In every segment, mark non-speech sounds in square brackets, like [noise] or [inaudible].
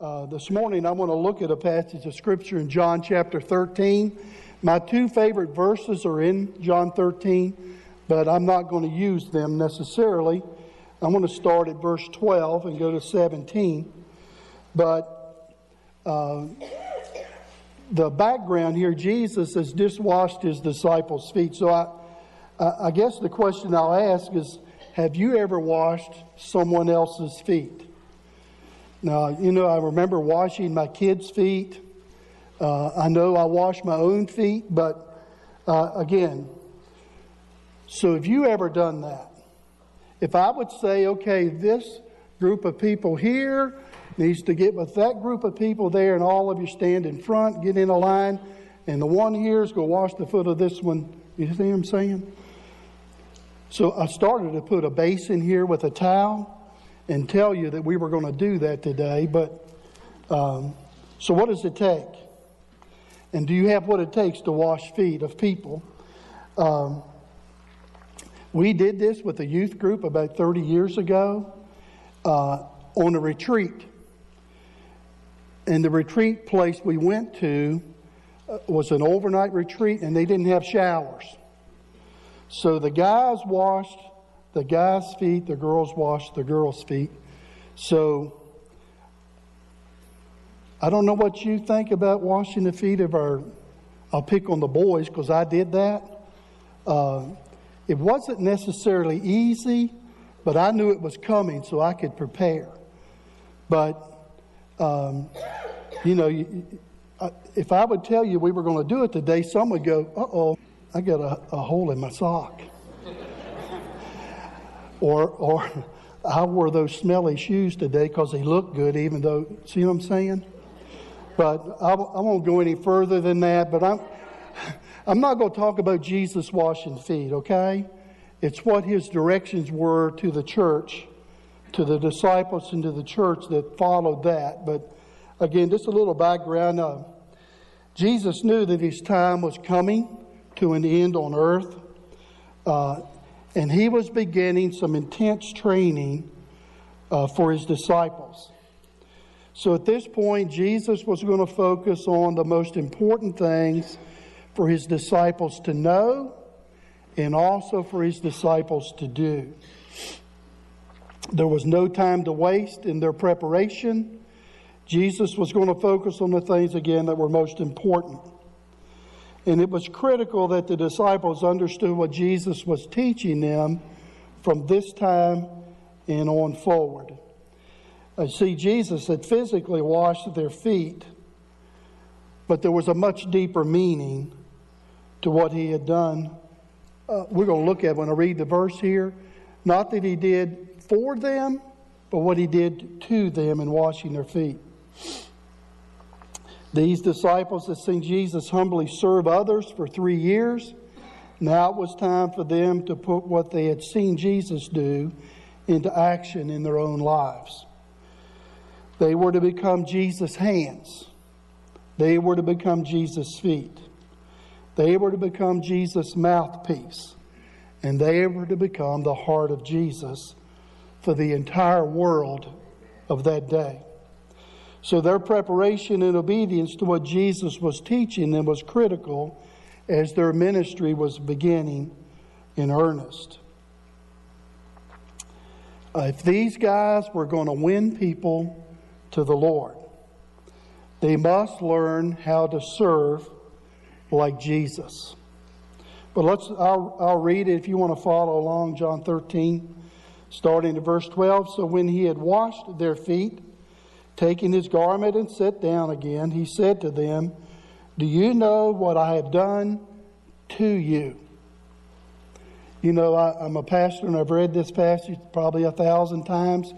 Uh, this morning, I want to look at a passage of Scripture in John chapter 13. My two favorite verses are in John 13, but I'm not going to use them necessarily. I'm going to start at verse 12 and go to 17. But uh, the background here, Jesus has just washed his disciples' feet. So I, I guess the question I'll ask is Have you ever washed someone else's feet? Now, you know, I remember washing my kids' feet. Uh, I know I wash my own feet, but uh, again, so have you ever done that? If I would say, okay, this group of people here needs to get with that group of people there, and all of you stand in front, get in a line, and the one here is going to wash the foot of this one. You see what I'm saying? So I started to put a basin here with a towel and tell you that we were going to do that today. But um, so, what does it take? And do you have what it takes to wash feet of people? Um, we did this with a youth group about 30 years ago uh, on a retreat. And the retreat place we went to uh, was an overnight retreat, and they didn't have showers. So the guys washed the guys' feet, the girls wash the girls' feet. So I don't know what you think about washing the feet of our. I'll pick on the boys because I did that. Uh, it wasn't necessarily easy, but I knew it was coming so I could prepare. But, um, you know, if I would tell you we were going to do it today, some would go, uh oh, I got a, a hole in my sock. Or, or [laughs] I wore those smelly shoes today because they look good, even though, see what I'm saying? But I, I won't go any further than that. But I'm, [laughs] I'm not going to talk about Jesus washing feet, okay? It's what his directions were to the church, to the disciples, and to the church that followed that. But again, just a little background. Uh, Jesus knew that his time was coming to an end on earth. Uh, and he was beginning some intense training uh, for his disciples. So at this point, Jesus was going to focus on the most important things for his disciples to know and also for his disciples to do. There was no time to waste in their preparation. Jesus was going to focus on the things again that were most important. And it was critical that the disciples understood what Jesus was teaching them from this time and on forward. I see, Jesus had physically washed their feet, but there was a much deeper meaning to what he had done. Uh, we're going to look at when I read the verse here. Not that he did for them, but what he did to them in washing their feet. These disciples had seen Jesus humbly serve others for three years. Now it was time for them to put what they had seen Jesus do into action in their own lives. They were to become Jesus' hands. They were to become Jesus' feet. They were to become Jesus' mouthpiece. And they were to become the heart of Jesus for the entire world of that day. So their preparation and obedience to what Jesus was teaching them was critical as their ministry was beginning in earnest. Uh, if these guys were going to win people to the Lord, they must learn how to serve like Jesus. But let's, I'll, I'll read it if you want to follow along, John 13, starting at verse 12. So when he had washed their feet, Taking his garment and sat down again, he said to them, Do you know what I have done to you? You know, I, am a pastor and I've read this passage probably a thousand times,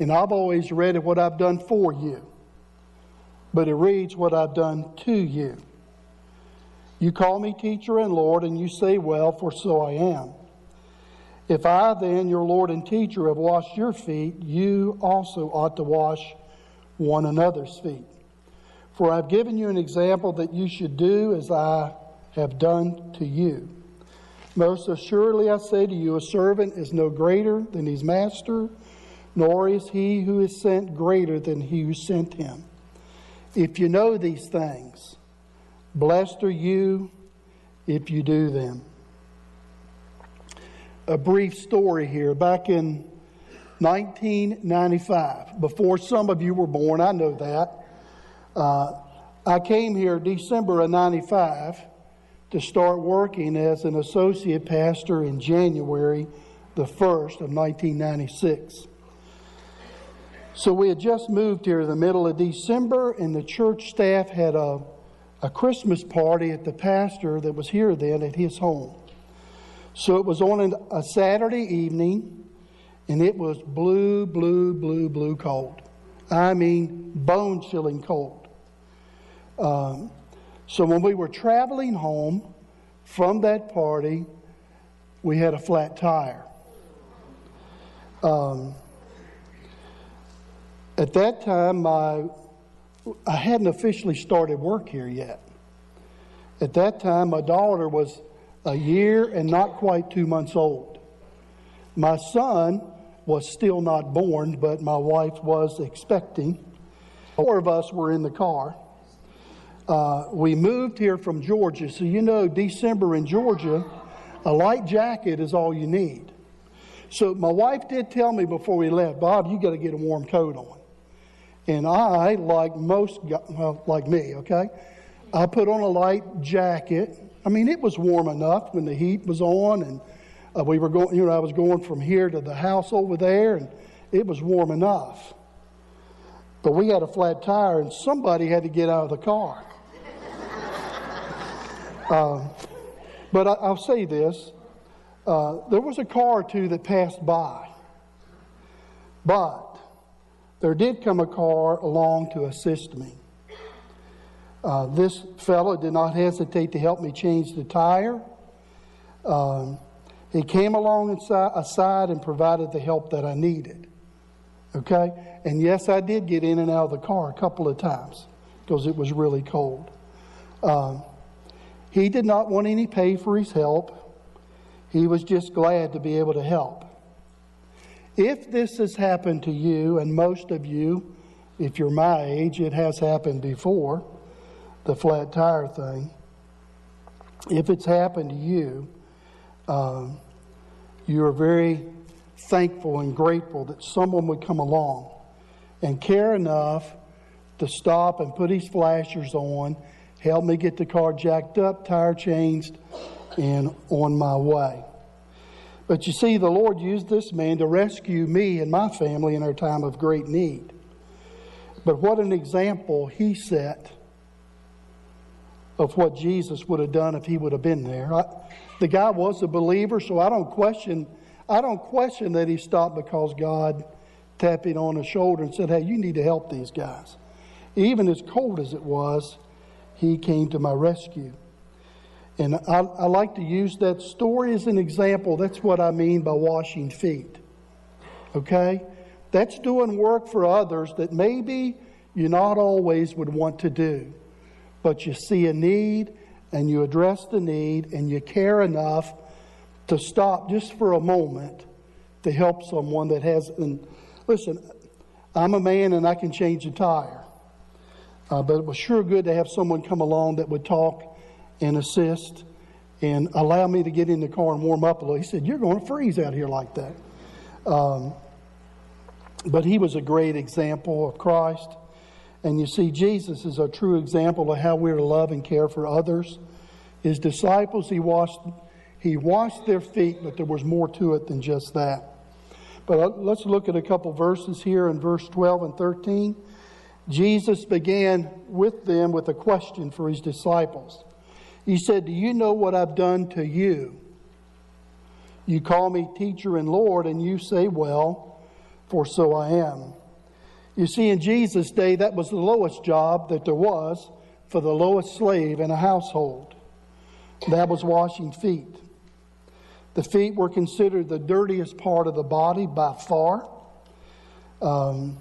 and I've always read it what I've done for you. But it reads what I've done to you. You call me teacher and Lord, and you say, Well, for so I am. If I, then, your Lord and teacher, have washed your feet, you also ought to wash one another's feet. For I've given you an example that you should do as I have done to you. Most assuredly I say to you, a servant is no greater than his master, nor is he who is sent greater than he who sent him. If you know these things, blessed are you if you do them. A brief story here. Back in 1995, before some of you were born, I know that. Uh, I came here December of 95 to start working as an associate pastor in January the 1st of 1996. So we had just moved here in the middle of December, and the church staff had a, a Christmas party at the pastor that was here then at his home. So it was on a Saturday evening, and it was blue, blue, blue, blue cold. I mean, bone chilling cold. Um, so when we were traveling home from that party, we had a flat tire. Um, at that time, my, I hadn't officially started work here yet. At that time, my daughter was a year and not quite two months old. My son was still not born, but my wife was expecting. Four of us were in the car. Uh, we moved here from Georgia, so you know, December in Georgia, a light jacket is all you need. So my wife did tell me before we left, Bob, you got to get a warm coat on. And I, like most, well, like me, okay, I put on a light jacket. I mean, it was warm enough when the heat was on, and uh, we were going. You know, I was going from here to the house over there, and it was warm enough. But we had a flat tire, and somebody had to get out of the car. uh, [laughs] but I, will say this: uh, there was a car or two that passed by, but there did come a car along to assist me. Uh, this fellow did not hesitate to help me change the tire. Um, he came alongside and provided the help that I needed. Okay? And yes, I did get in and out of the car a couple of times because it was really cold. Um, he did not want any pay for his help. He was just glad to be able to help. If this has happened to you, and most of you, if you're my age, it has happened before, the flat tire thing. If it's happened to you, um, you are very thankful and grateful that someone would come along and care enough to stop and put his flashers on, help me get the car jacked up, tire changed, and on my way. But you see, the Lord used this man to rescue me and my family in our time of great need. But what an example he set of what Jesus would have done if he would have been there. I, the guy was a believer, so I don't question. I don't question that he stopped because God tapped him on the shoulder and said, "Hey, you need to help these guys." Even as cold as it was, he came to my rescue. And I, I, like to use that story as an example. That's what I mean by washing feet. Okay? That's doing work for others that maybe you not always would want to do. But you see a need and you address the need and you care enough to stop just for a moment to help someone that has. And listen, I'm a man and I can change a tire. Uh, but it was sure good to have someone come along that would talk and assist and allow me to get in the car and warm up a little. He said, You're going to freeze out here like that. Um, but he was a great example of Christ. And you see, Jesus is a true example of how we're to love and care for others. His disciples, he washed, he washed their feet, but there was more to it than just that. But uh, let's look at a couple verses here in verse 12 and 13. Jesus began with them with a question for his disciples. He said, Do you know what I've done to you? You call me teacher and Lord, and you say, Well, for so I am. You see, in Jesus' day, that was the lowest job that there was for the lowest slave in a household. That was washing feet. The feet were considered the dirtiest part of the body by far. Um,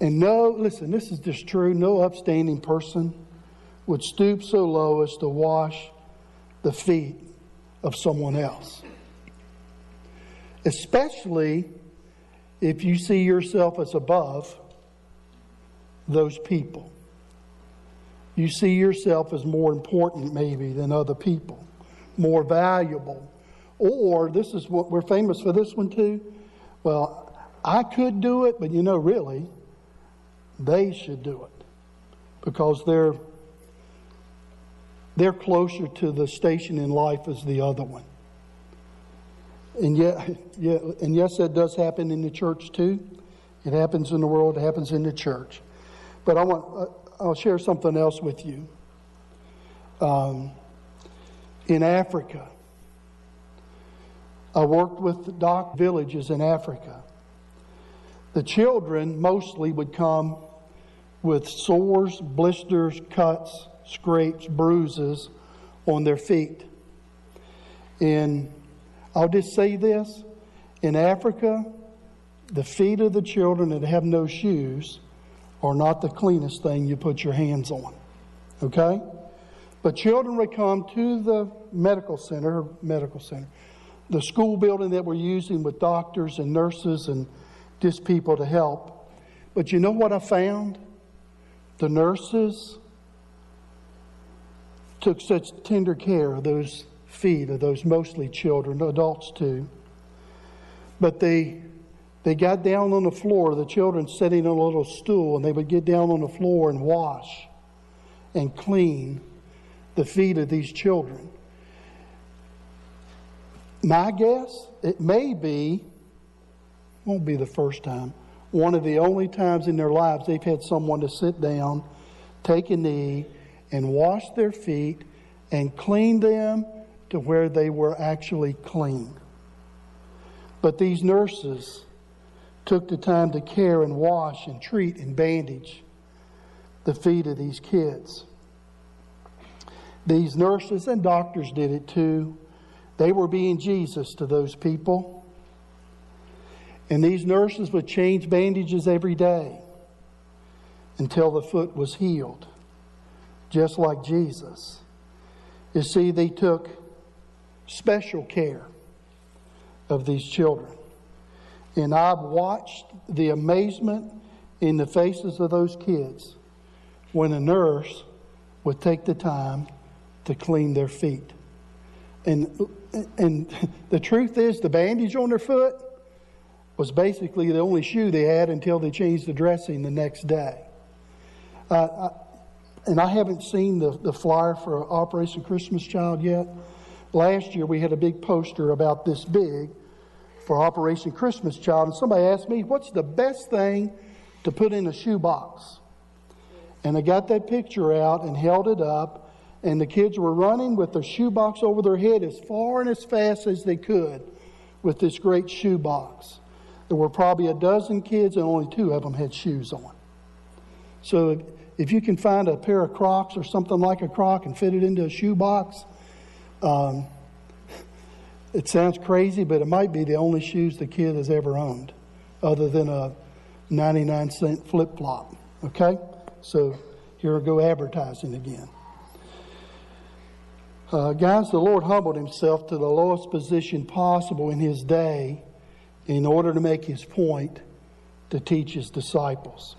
and no, listen, this is just true. No upstanding person would stoop so low as to wash the feet of someone else. Especially if you see yourself as above those people. You see yourself as more important, maybe, than other people, more valuable. Or, this is what we're famous for this one too. Well, I could do it, but you know, really, they should do it because they're they're closer to the station in life as the other one. And yet, yeah, and yes, that does happen in the church too. It happens in the world. It happens in the church. But I want uh, I'll share something else with you. Um, in Africa, I worked with doc villages in Africa. The children mostly would come with sores, blisters, cuts, scrapes, bruises on their feet. And I'll just say this in Africa, the feet of the children that have no shoes are not the cleanest thing you put your hands on. Okay? But children would come to the medical center, medical center, the school building that we're using with doctors and nurses and just people to help. But you know what I found? The nurses took such tender care of those feet, of those mostly children, adults too. But they they got down on the floor, the children sitting on a little stool, and they would get down on the floor and wash and clean the feet of these children. My guess, it may be, won't be the first time, one of the only times in their lives they've had someone to sit down, take a knee, and wash their feet and clean them to where they were actually clean. But these nurses took the time to care and wash and treat and bandage the feet of these kids. These nurses and doctors did it too. They were being Jesus to those people. And these nurses would change bandages every day until the foot was healed just like Jesus. You see, they took special care of these children. And I've watched the amazement in the faces of those kids when a nurse would take the time to clean their feet. And, and the truth is, the bandage on their foot was basically the only shoe they had until they changed the dressing the next day. Uh, and I haven't seen the, the flyer for Operation Christmas Child yet. Last year we had a big poster about this big for Operation Christmas Child, and somebody asked me, What's the best thing to put in a shoebox? And I got that picture out and held it up, and the kids were running with their shoebox over their head as far and as fast as they could with this great shoebox. There were probably a dozen kids, and only two of them had shoes on. So if you can find a pair of Crocs or something like a Croc and fit it into a shoebox, um, it sounds crazy, but it might be the only shoes the kid has ever owned, other than a 99 cent flip flop. Okay? So here we go advertising again. Uh, guys, the Lord humbled himself to the lowest position possible in his day in order to make his point to teach his disciples.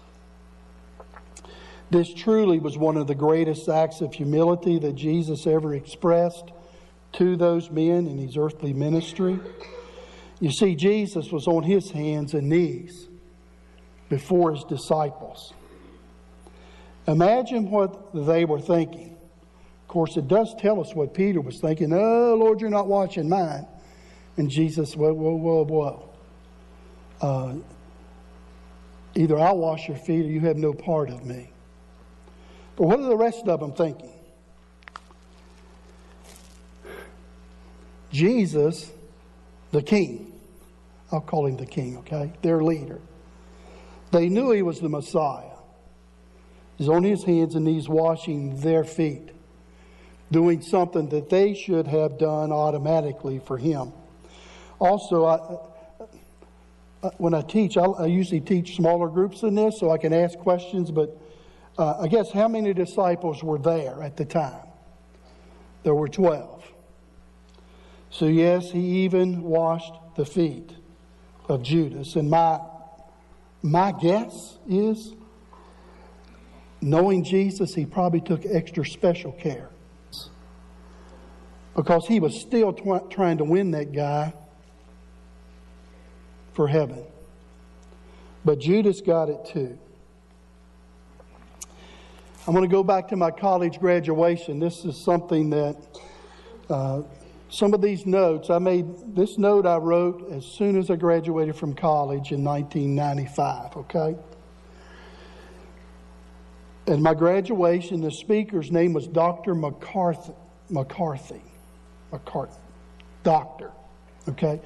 This truly was one of the greatest acts of humility that Jesus ever expressed to those men in his earthly ministry. You see, Jesus was on his hands and knees before his disciples. Imagine what they were thinking. Of course, it does tell us what Peter was thinking. Oh, Lord, you're not watching mine. And Jesus, whoa, whoa, whoa, whoa. Uh, either I'll wash your feet or you have no part of me. But what are the rest of them thinking? Jesus, the king, I'll call him the king, okay? Their leader. They knew he was the Messiah. He's on his hands and knees washing their feet, doing something that they should have done automatically for him. Also, I, when I teach, I, I usually teach smaller groups than this so I can ask questions, but uh, I guess how many disciples were there at the time? There were 12. So, yes, he even washed the feet of Judas. And my My guess is, knowing Jesus, he probably took extra special care because he was still tw- trying to win that guy for heaven. But Judas got it too. I'm going to go back to my college graduation. This is something that uh, some of these notes I made. This note I wrote as soon as I graduated from college in 1995. Okay. And my graduation, the speaker's name was Dr. McCarthy. McCarthy. McCarthy. Doctor. Okay.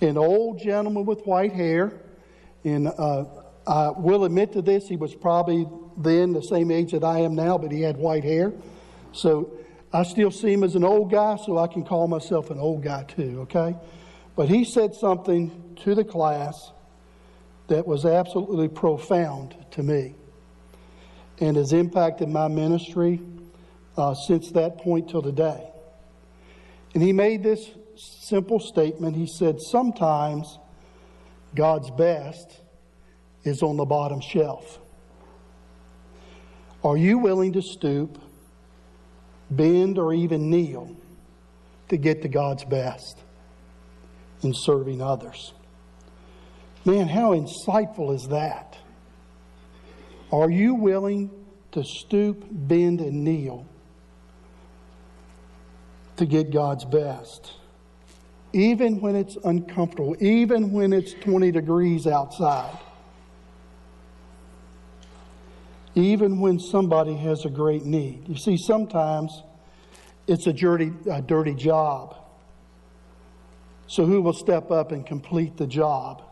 An old gentleman with white hair. And uh, I will admit to this, he was probably then the same age that I am now, but he had white hair. So I still see him as an old guy, so I can call myself an old guy too, okay? But he said something to the class that was absolutely profound to me and has impacted my ministry uh, since that point till today. And he made this simple statement. He said, Sometimes God's best is on the bottom shelf. Are you willing to stoop, bend, or even kneel to get to God's best in serving others? Man, how insightful is that? Are you willing to stoop, bend, and kneel to get God's best? Even when it's uncomfortable, even when it's 20 degrees outside even when somebody has a great need. You see, sometimes it's a dirty, a dirty job. So, who will step up and complete the job?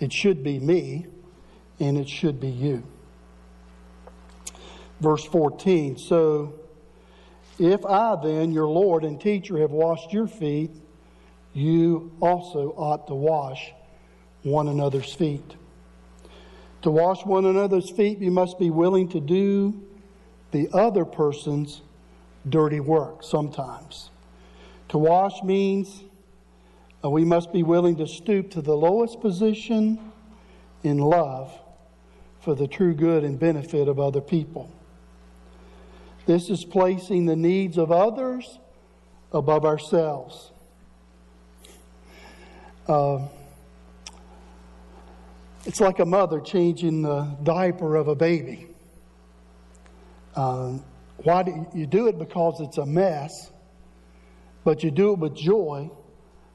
It should be me, and it should be you. Verse 14 So, if I then, your Lord and teacher, have washed your feet, you also ought to wash one another's feet. To wash one another's feet, you must be willing to do the other person's dirty work sometimes. To wash means uh, we must be willing to stoop to the lowest position in love for the true good and benefit of other people. This is placing the needs of others above ourselves. Uh, it's like a mother changing the diaper of a baby. Um, why do you, do it? Because it's a mess, but you do it with joy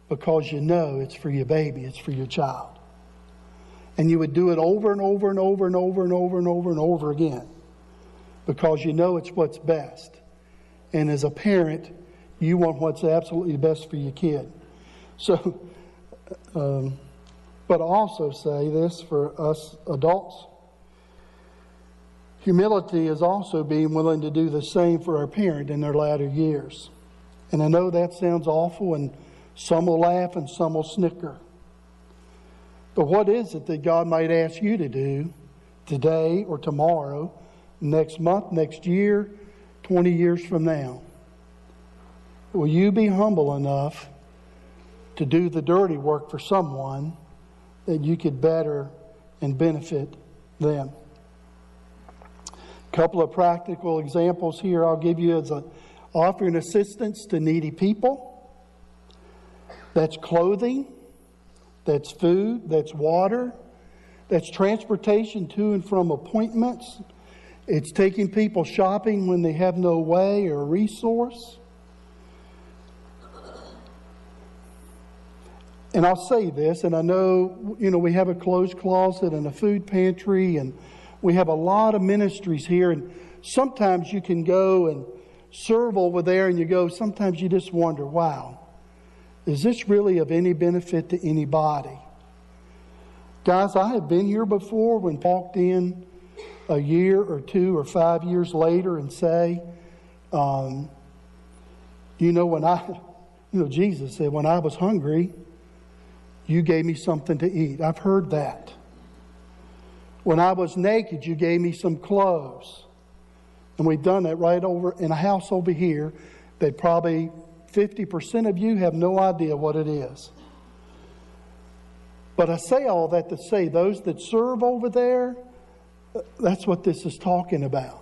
because you know it's for your baby, it's for your child. And you would do it over and over and over and over and over and over and over again because you know it's what's best. And as a parent, you want what's absolutely best for your kid. So, [laughs] um, but also say this for us adults. Humility is also being willing to do the same for our parent in their latter years. And I know that sounds awful, and some will laugh and some will snicker. But what is it that God might ask you to do today or tomorrow, next month, next year, 20 years from now? Will you be humble enough to do the dirty work for someone that you could better and benefit them. A couple of practical examples here I'll give you as a, offering assistance to needy people. That's clothing, that's food, that's water, that's transportation to and from appointments. It's taking people shopping when they have no way or resource. And I'll say this, and I know, you know, we have a closed closet and a food pantry, and we have a lot of ministries here. And sometimes you can go and serve over there, and you go, sometimes you just wonder, wow, is this really of any benefit to anybody? Guys, I have been here before when walked in a year or two or five years later and say, um, you know, when I, [laughs] you know, Jesus said, when I was hungry, you gave me something to eat. I've heard that. When I was naked, you gave me some clothes. And we've done that right over in a house over here that probably 50% of you have no idea what it is. But I say all that to say those that serve over there, that's what this is talking about.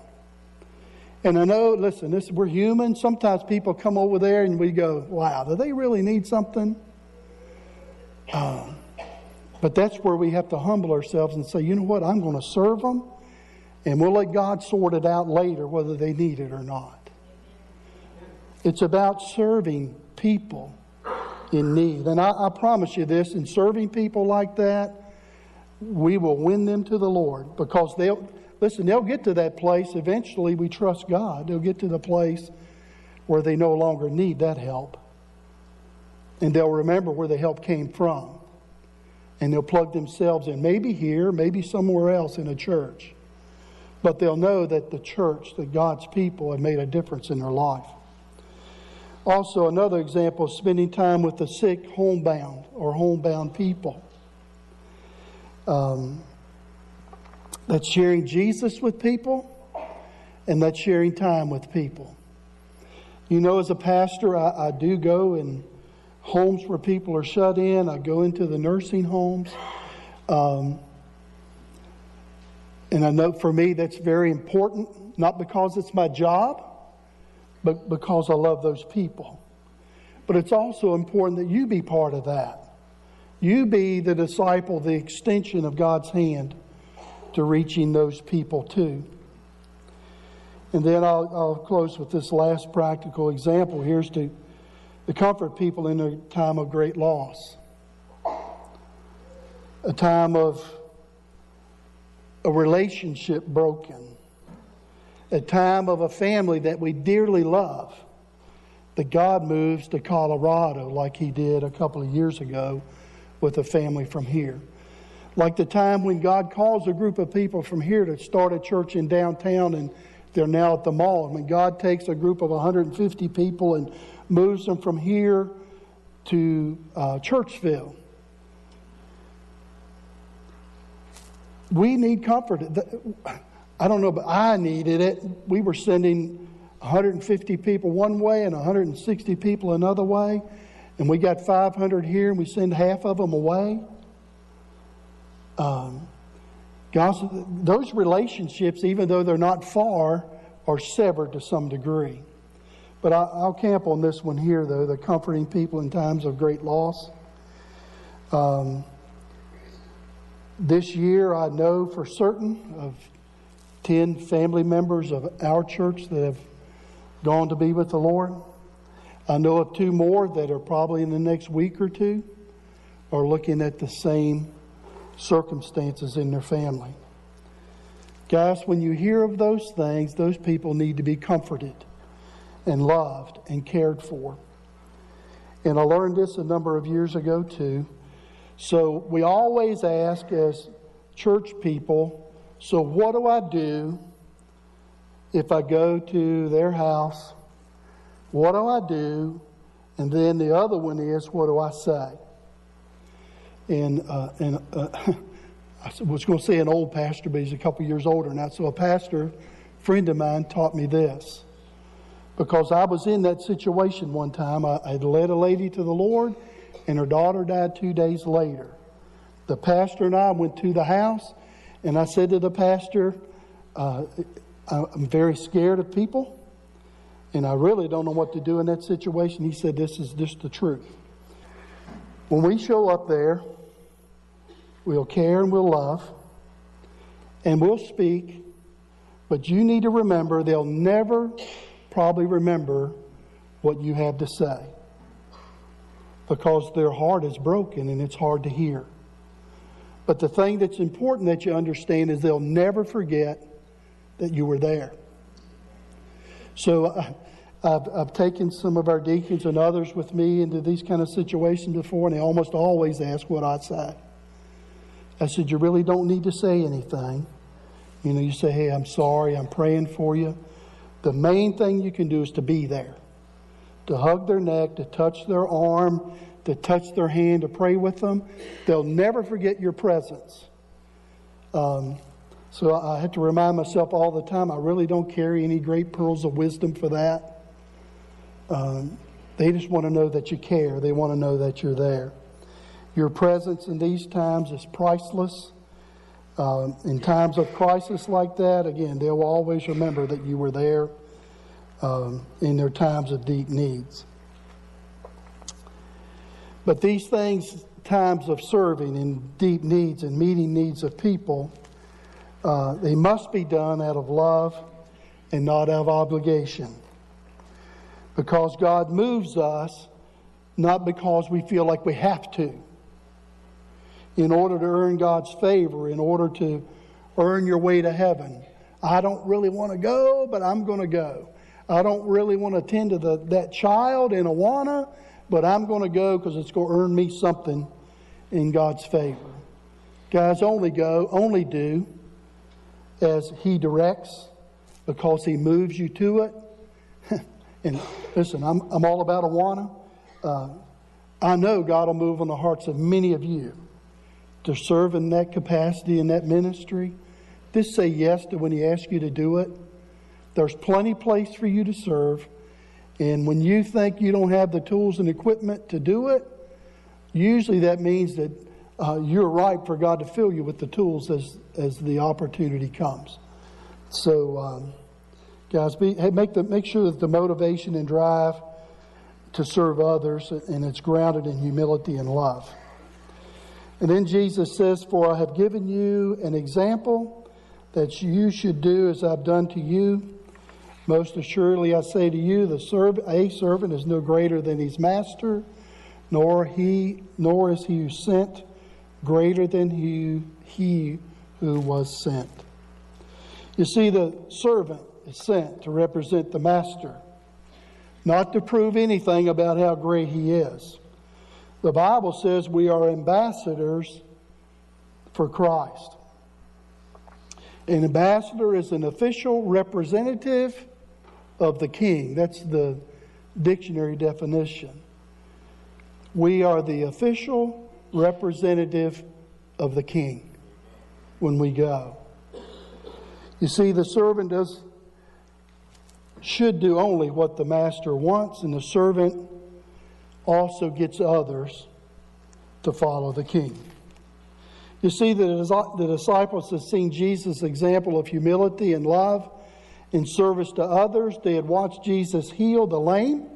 And I know, listen, this, we're human. Sometimes people come over there and we go, wow, do they really need something? Um, but that's where we have to humble ourselves and say, you know what, I'm going to serve them, and we'll let God sort it out later whether they need it or not. It's about serving people in need. And I, I promise you this in serving people like that, we will win them to the Lord because they'll, listen, they'll get to that place. Eventually, we trust God. They'll get to the place where they no longer need that help. And they'll remember where the help came from. And they'll plug themselves in, maybe here, maybe somewhere else in a church. But they'll know that the church, that God's people, have made a difference in their life. Also, another example is spending time with the sick, homebound, or homebound people. Um, that's sharing Jesus with people, and that's sharing time with people. You know, as a pastor, I, I do go in homes where people are shut in, I go into the nursing homes. Um, and I know for me that's very important, not because it's my job but because I love those people. But it's also important that you be part of that. You be the disciple, the extension of God's hand to reaching those people too. And then I'll, I'll close with this last practical example. Here's to, to comfort people in a time of great loss, a time of a relationship broken a time of a family that we dearly love, that God moves to Colorado like He did a couple of years ago with a family from here. Like the time when God calls a group of people from here to start a church in downtown and they're now at the mall. And when God takes a group of 150 people and moves them from here to uh, Churchville. We need comfort. I don't know, but I needed it. We were sending 150 people one way and 160 people another way, and we got 500 here, and we send half of them away. Um, those relationships, even though they're not far, are severed to some degree. But I, will camp on this one here, though the comforting people in times of great loss. Um, this year, I know for certain of 10 family members of our church that have gone to be with the Lord. I know of two more that are probably in the next week or two are looking at the same circumstances in their family. Guys, when you hear of those things, those people need to be comforted and loved and cared for. And I learned this a number of years ago too. So we always ask as church people, so, what do I do if I go to their house? What do I do? And then the other one is, what do I say? And, uh, and uh, [laughs] I was going to say an old pastor, but he's a couple years older now. So, a pastor friend of mine taught me this because I was in that situation one time. I, I led a lady to the Lord, and her daughter died two days later. The pastor and I went to the house and I said to the pastor, uh, I'm very scared of people, and I really don't know what to do in that situation. He said, This is just the truth. When we show up there, we'll care and we'll love, and we'll speak, but you need to remember they'll never probably remember what you have to say because their heart is broken and it's hard to hear. But the thing that's important that you understand is they'll never forget that you were there. So uh, I've, I've taken some of our deacons and others with me into these kind of situations before, and they almost always ask what I say. I said, You really don't need to say anything. You know, you say, Hey, I'm sorry, I'm praying for you. The main thing you can do is to be there, to hug their neck, to touch their arm, to touch their hand, to pray with them. They'll never forget your presence. Um, so I have to remind myself all the time I really don't carry any great pearls of wisdom for that. Um, they just want to know that you care, they want to know that you're there. Your presence in these times is priceless. Um, in times of crisis like that, again, they'll always remember that you were there um, in their times of deep needs. But these things, times of serving and deep needs and meeting needs of people, uh, they must be done out of love and not out of obligation. Because God moves us not because we feel like we have to. In order to earn God's favor, in order to earn your way to heaven. I don't really want to go, but I'm going to go. I don't really want to attend to the, that child in Awana, but I'm going to go because it's going to earn me something in God's favor. Guys, only go, only do as He directs because He moves you to it. And listen, I'm, I'm all about Awana. Uh, I know God will move on the hearts of many of you to serve in that capacity in that ministry. Just say yes to when He asks you to do it. There's plenty place for you to serve. And when you think you don't have the tools and equipment to do it, usually that means that uh, you're ripe for God to fill you with the tools as, as the opportunity comes. So, um, guys, be, hey, make, the, make sure that the motivation and drive to serve others and it's grounded in humility and love. And then Jesus says, For I have given you an example that you should do as I've done to you. Most assuredly, I say to you, the serv- a servant is no greater than his master, nor he, nor is he who sent greater than he, he who was sent. You see, the servant is sent to represent the master, not to prove anything about how great he is. The Bible says we are ambassadors for Christ. An ambassador is an official representative of the king. That's the dictionary definition. We are the official representative of the king when we go. You see, the servant does should do only what the master wants, and the servant also gets others to follow the king. You see, the disciples had seen Jesus' example of humility and love in service to others. They had watched Jesus heal the lame,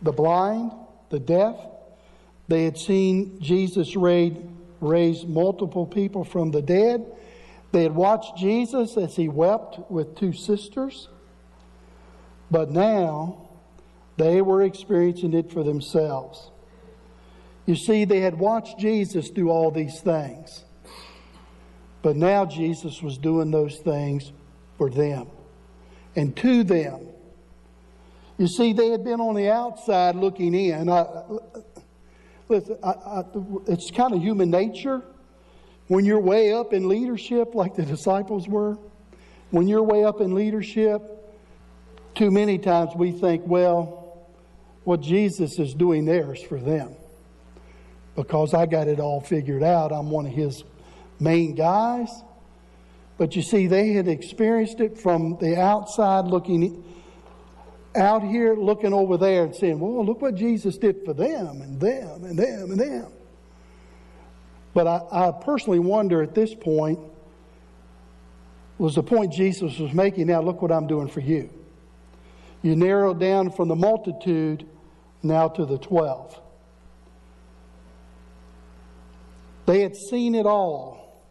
the blind, the deaf. They had seen Jesus raise, raise multiple people from the dead. They had watched Jesus as he wept with two sisters. But now they were experiencing it for themselves. You see, they had watched Jesus do all these things. But now Jesus was doing those things for them and to them. You see, they had been on the outside looking in. I, listen, I, I, it's kind of human nature. When you're way up in leadership, like the disciples were, when you're way up in leadership, too many times we think, well, what Jesus is doing there is for them. Because I got it all figured out. I'm one of his main guys. But you see, they had experienced it from the outside looking out here, looking over there and saying, well, look what Jesus did for them and them and them and them. But I, I personally wonder at this point, was the point Jesus was making, now look what I'm doing for you. You narrow down from the multitude now to the 12. They had seen it all.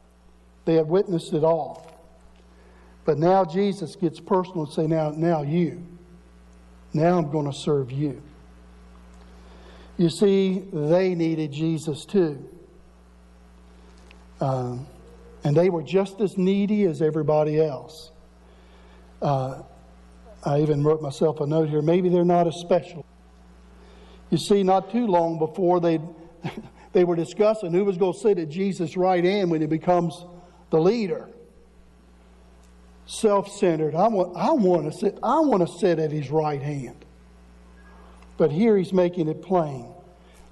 They had witnessed it all. But now Jesus gets personal and say, now, now you. Now I'm going to serve you. You see, they needed Jesus too. Um, and they were just as needy as everybody else. Uh, I even wrote myself a note here. Maybe they're not as special. You see, not too long before they [laughs] they were discussing who was going to sit at Jesus' right hand when he becomes the leader. Self-centered. I want, I want to sit. I want to sit at his right hand. But here he's making it plain.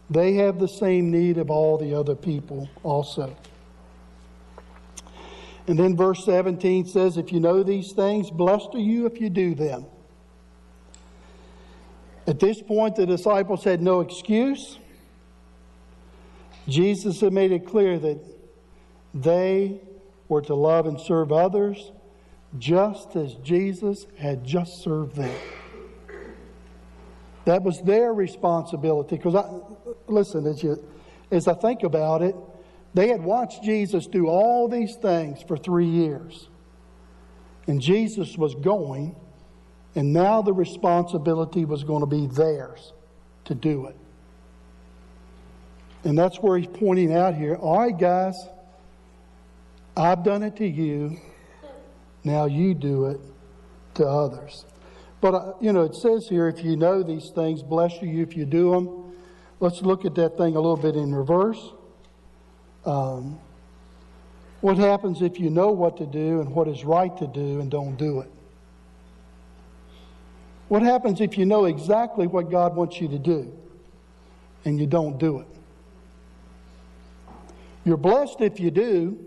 They have the same need of all the other people also. And then verse 17 says, If you know these things, blessed are you if you do them. At this point, the disciples had no excuse. Jesus had made it clear that they were to love and serve others just as Jesus had just served them. That was their responsibility. Because I listen, as you as I think about it, they had watched Jesus do all these things for three years. And Jesus was going, and now the responsibility was going to be theirs to do it. And that's where he's pointing out here. All right, guys, I've done it to you. Now you do it to others. But, uh, you know, it says here, if you know these things, bless you if you do them. Let's look at that thing a little bit in reverse. Um, what happens if you know what to do and what is right to do and don't do it? What happens if you know exactly what God wants you to do and you don't do it? You're blessed if you do,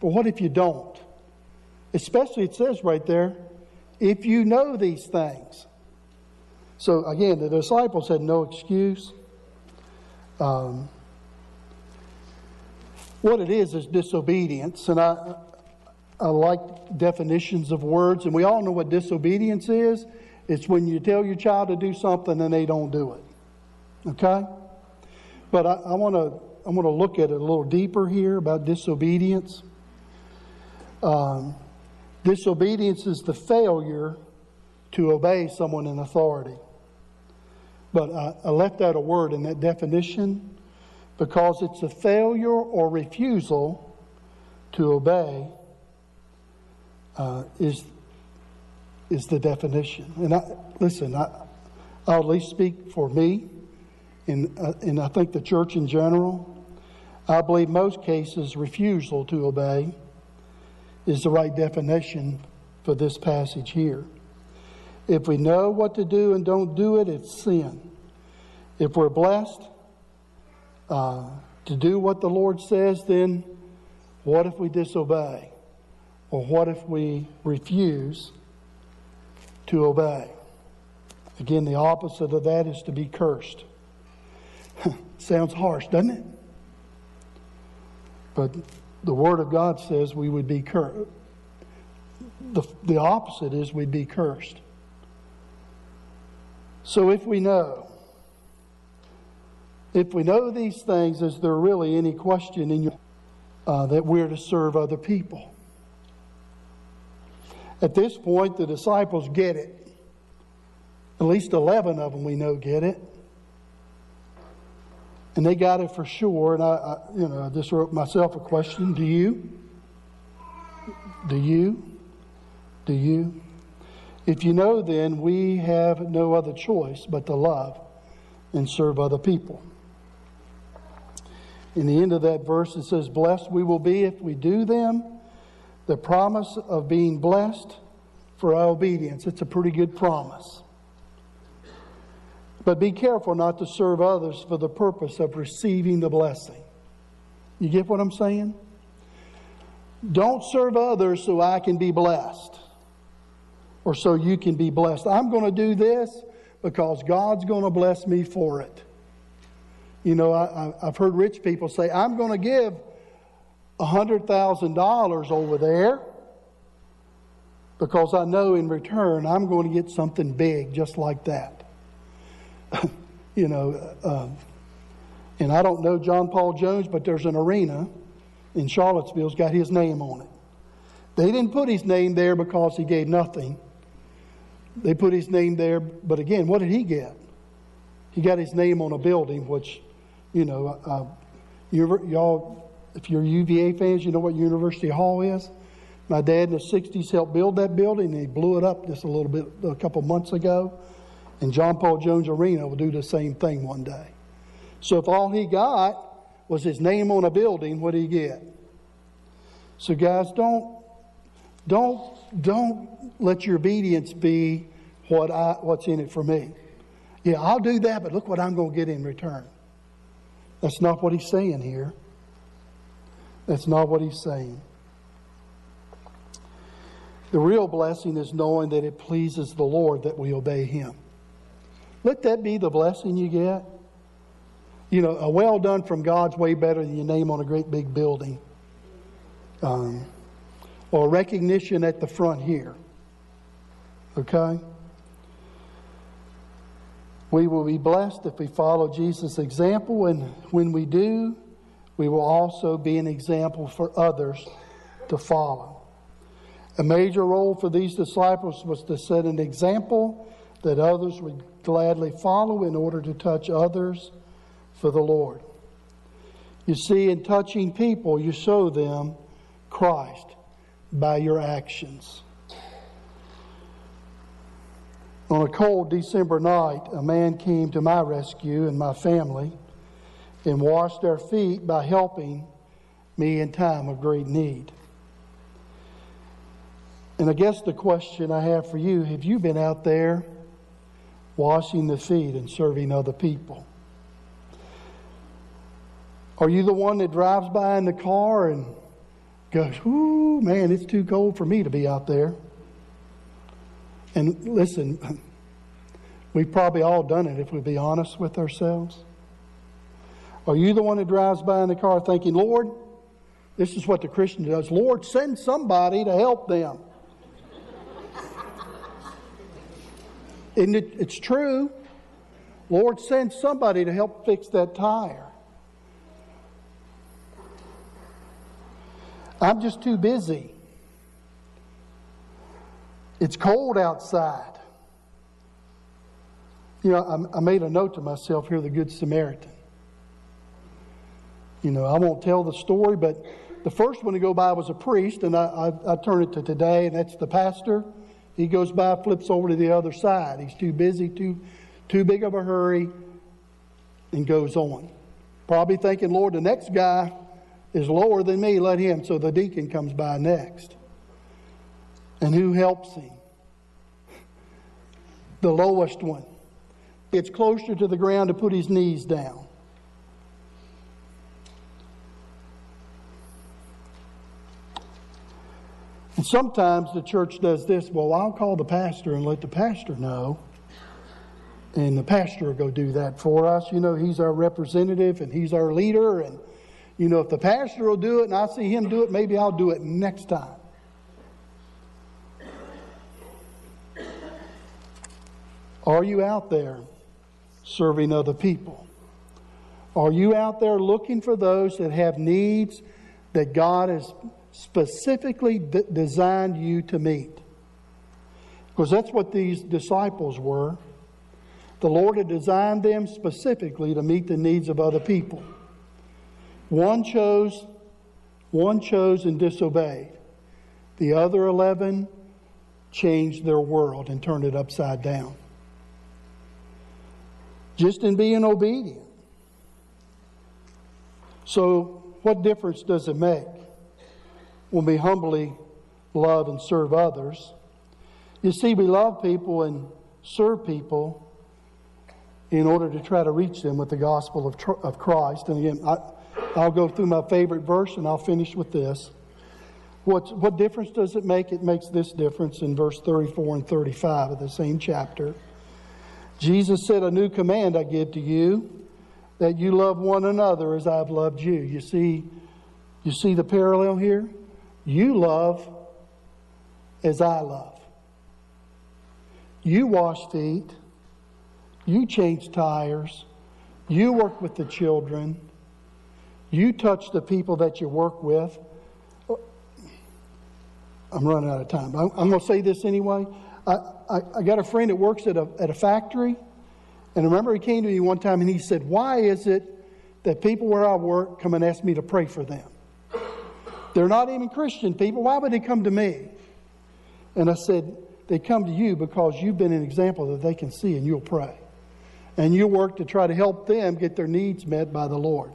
but what if you don't? Especially, it says right there, if you know these things. So, again, the disciples had no excuse. Um, what it is is disobedience. And I, I like definitions of words, and we all know what disobedience is. It's when you tell your child to do something and they don't do it. Okay? But I, want to I want to look at it a little deeper here about disobedience. Um, disobedience is the failure to obey someone in authority. But I, I left out a word in that definition because it's a failure or refusal to obey uh, is is the definition. And I, listen, I, I'll at least speak for me, and uh, and I think the church in general. I believe most cases refusal to obey is the right definition for this passage here. If we know what to do and don't do it, it's sin. If we're blessed uh, to do what the Lord says, then what if we disobey? Or what if we refuse to obey? Again, the opposite of that is to be cursed. [laughs] Sounds harsh, doesn't it? But the Word of God says we would be cursed. The, the opposite is we'd be cursed. So if we know, if we know these things, is there really any question in your, uh, that we're to serve other people? At this point, the disciples get it. At least 11 of them we know get it. And they got it for sure. And I, I you know, I just wrote myself a question. Do you? Do you? Do you? If you know, then we have no other choice but to love and serve other people. In the end of that verse, it says, Blessed we will be if we do them the promise of being blessed for our obedience. It's a pretty good promise. But be careful not to serve others for the purpose of receiving the blessing. You get what I'm saying? Don't serve others so I can be blessed or so you can be blessed. I'm going to do this because God's going to bless me for it. You know, I, have heard rich people say, I'm going to give $100,000 over there because I know in return I'm going to get something big just like that. [laughs] you know, uh, and I don't know John Paul Jones, but there's an arena in Charlottesville's got his name on it. They didn't put his name there because he gave nothing. They put his name there, but again, what did he get? He got his name on a building, which, you know, uh, you, y'all if you're UVA fans, you know what University Hall is. My dad in the 60s helped build that building, and he blew it up just a little bit a couple months ago. And John Paul Jones Arena will do the same thing one day. So if all he got was his name on a building, what did he get? So guys, don't don't don't let your obedience be what I what's in it for me. Yeah, I'll do that, but look what I'm going to get in return. That's not what he's saying here. That's not what he's saying. The real blessing is knowing that it pleases the Lord that we obey him. Let that be the blessing you get. you know, a well done from God's way better than your name on a great big building. Um, or recognition at the front here. Okay? We will be blessed if we follow Jesus' example, and when we do, we will also be an example for others to follow. A major role for these disciples was to set an example that others would gladly follow in order to touch others for the Lord. You see, in touching people, you show them Christ by your actions. On a cold December night, a man came to my rescue and my family and washed our feet by helping me in time of great need. And I guess the question I have for you have you been out there washing the feet and serving other people? Are you the one that drives by in the car and goes, Ooh, man, it's too cold for me to be out there? And listen, we've probably all done it if we be honest with ourselves. Are you the one that drives by in the car thinking, Lord, this is what the Christian does. Lord, send somebody to help them. [laughs] and it, it's true. Lord, send somebody to help fix that tire. I'm just too busy. It's cold outside. You know, I, I made a note to myself here the Good Samaritan. You know, I won't tell the story, but the first one to go by was a priest, and I, I, I turn it to today, and that's the pastor. He goes by, flips over to the other side. He's too busy, too, too big of a hurry, and goes on. Probably thinking, Lord, the next guy is lower than me, let him. So the deacon comes by next. And who helps him? The lowest one. It's closer to the ground to put his knees down. And sometimes the church does this well, I'll call the pastor and let the pastor know. And the pastor will go do that for us. You know, he's our representative and he's our leader. And, you know, if the pastor will do it and I see him do it, maybe I'll do it next time. Are you out there serving other people? Are you out there looking for those that have needs that God has specifically d- designed you to meet. Because that's what these disciples were. The Lord had designed them specifically to meet the needs of other people. One chose, one chose and disobeyed. The other 11 changed their world and turned it upside down. Just in being obedient. So, what difference does it make? when we humbly love and serve others. You see, we love people and serve people in order to try to reach them with the gospel of, of Christ. And again, I, I'll go through my favorite verse and I'll finish with this. What, what difference does it make? It makes this difference in verse 34 and 35 of the same chapter. Jesus said, A new command I give to you, that you love one another as I've loved you. You see, you see the parallel here? You love as I love. You wash feet. You change tires. You work with the children. You touch the people that you work with. I'm running out of time. I'm, I'm going to say this anyway. I, I, got a friend that works at a, at a factory, and I remember he came to me one time and he said, Why is it that people where I work come and ask me to pray for them? They're not even Christian people. Why would they come to me? And I said, They come to you because you've been an example that they can see and you'll pray. And you work to try to help them get their needs met by the Lord.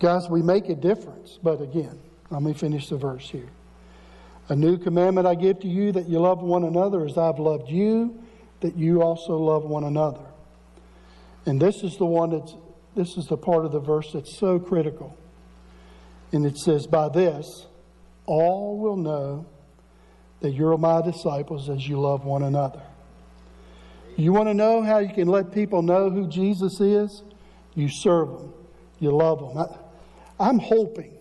Guys, we make a difference. But again, let me finish the verse here. A new commandment I give to you that you love one another as I've loved you, that you also love one another. And this is the one that's, this is the part of the verse that's so critical. And it says, By this, all will know that you're my disciples as you love one another. You want to know how you can let people know who Jesus is? You serve them. You love them. I, I'm hoping.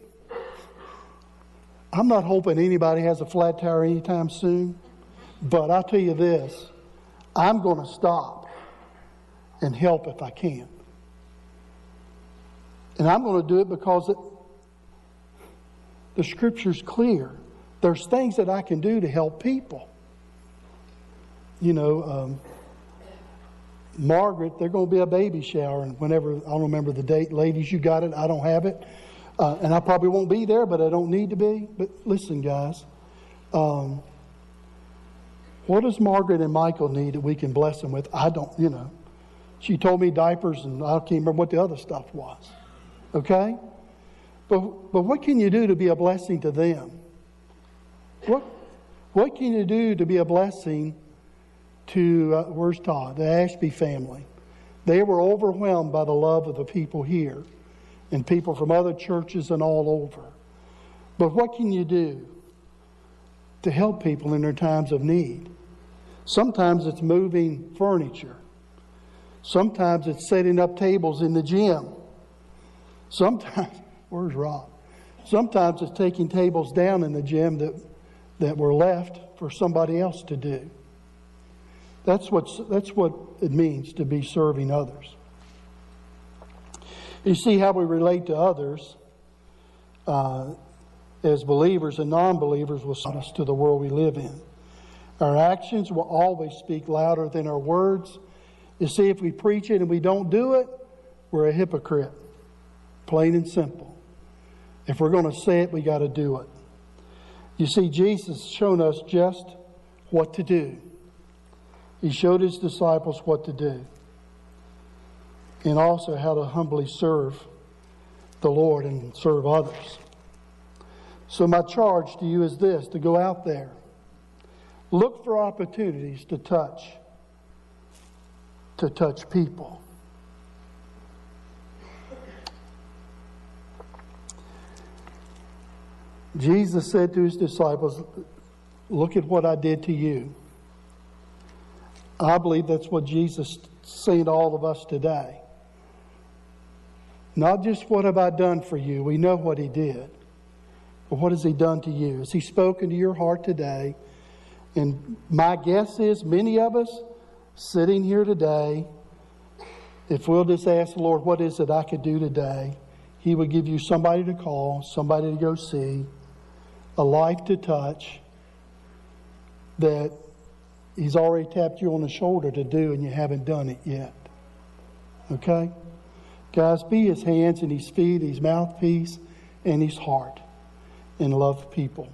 I'm not hoping anybody has a flat tire anytime soon, but I'll tell you this I'm going to stop and help if I can. And I'm going to do it because it, the scripture's clear. There's things that I can do to help people. You know, um, Margaret, there's going to be a baby shower, and whenever, I don't remember the date. Ladies, you got it. I don't have it. Uh, and I probably won't be there, but I don't need to be. But listen, guys. Um, what does Margaret and Michael need that we can bless them with? I don't, you know. She told me diapers, and I can't remember what the other stuff was. Okay? But, but what can you do to be a blessing to them? What, what can you do to be a blessing to, uh, where's Todd? The Ashby family. They were overwhelmed by the love of the people here and people from other churches and all over. But what can you do to help people in their times of need? Sometimes it's moving furniture. Sometimes it's setting up tables in the gym. Sometimes, [laughs] where's Rob? Sometimes it's taking tables down in the gym that, that were left for somebody else to do. That's, what's, that's what it means to be serving others. You see how we relate to others uh, as believers and non believers will send us to the world we live in. Our actions will always speak louder than our words. You see, if we preach it and we don't do it, we're a hypocrite. Plain and simple. If we're going to say it, we got to do it. You see, Jesus shown us just what to do. He showed his disciples what to do and also how to humbly serve the Lord and serve others. So, my charge to you is this to go out there, look for opportunities to touch, to touch people. Jesus said to his disciples, Look at what I did to you. I believe that's what Jesus is saying to all of us today. Not just what have I done for you, we know what He did, but what has He done to you? Has He spoken to your heart today? And my guess is many of us sitting here today, if we'll just ask the Lord, what is it I could do today? He would give you somebody to call, somebody to go see, a life to touch that He's already tapped you on the shoulder to do and you haven't done it yet. Okay? Guys, be his hands and his feet, his mouthpiece, and his heart, and love people.